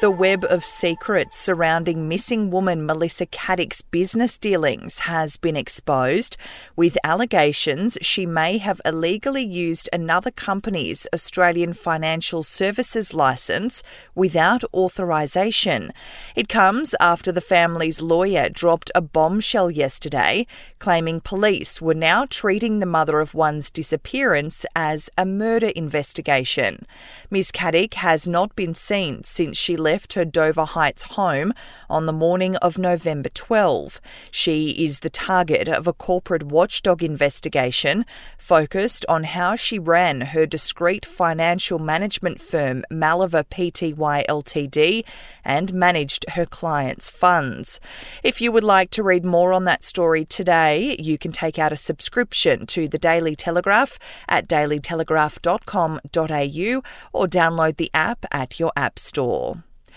The web of secrets surrounding missing woman Melissa Caddick's business dealings has been exposed, with allegations she may have illegally used another company's Australian financial services licence without authorisation. It comes after the family's lawyer dropped a bombshell yesterday, claiming police were now treating the mother of one's disappearance as a murder investigation. Ms. Caddick has not been seen since she left her Dover Heights home on the morning of November 12. She is the target of a corporate watchdog investigation focused on how she ran her discreet financial management firm Maliver Pty Ltd and managed her clients' funds. If you would like to read more on that story today, you can take out a subscription to the Daily Telegraph at dailytelegraph.com.au or download the app at your app store.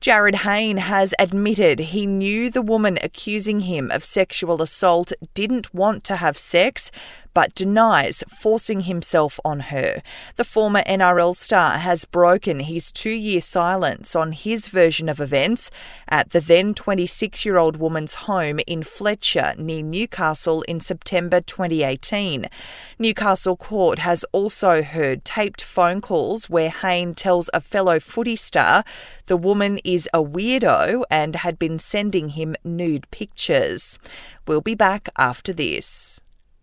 Jarryd Hayne has admitted he knew the woman accusing him of sexual assault didn't want to have sex, but denies forcing himself on her. The former NRL star has broken his two year silence on his version of events at the then 26 year old woman's home in Fletcher near Newcastle in September 2018. Newcastle Court has also heard taped phone calls where Hayne tells a fellow footy star the woman is a weirdo and had been sending him nude pictures. We'll be back after this.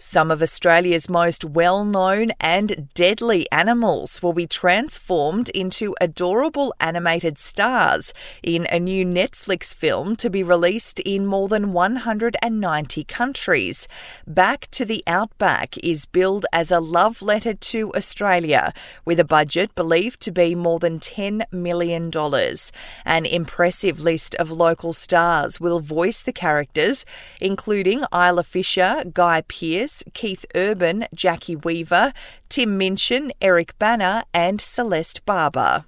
Some of Australia's most well known and deadly animals will be transformed into adorable animated stars in a new Netflix film to be released in more than 190 countries. Back to the Outback is billed as a love letter to Australia, with a budget believed to be more than $10 million. An impressive list of local stars will voice the characters, including Isla Fisher, Guy Pearce, Keith Urban, Jacki Weaver, Tim Minchin, Eric Bana, and Celeste Barber.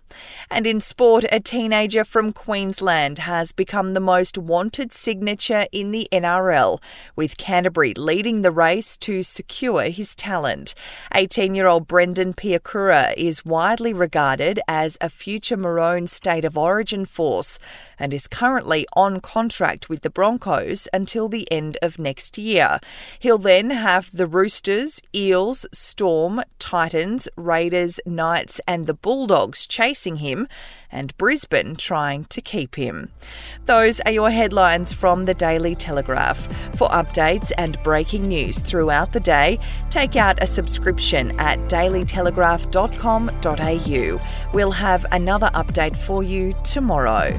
And in sport, a teenager from Queensland has become the most wanted signature in the NRL, with Canterbury leading the race to secure his talent. 18 year old Brendan Piakura is widely regarded as a future Maroon state of origin force and is currently on contract with the Broncos until the end of next year. He'll then have the Roosters, Eels, Storm, Titans, Raiders, Knights, and the Bulldogs chasing him, and Brisbane trying to keep him. Those are your headlines from the Daily Telegraph. For updates and breaking news throughout the day, take out a subscription at dailytelegraph.com.au. We'll have another update for you tomorrow.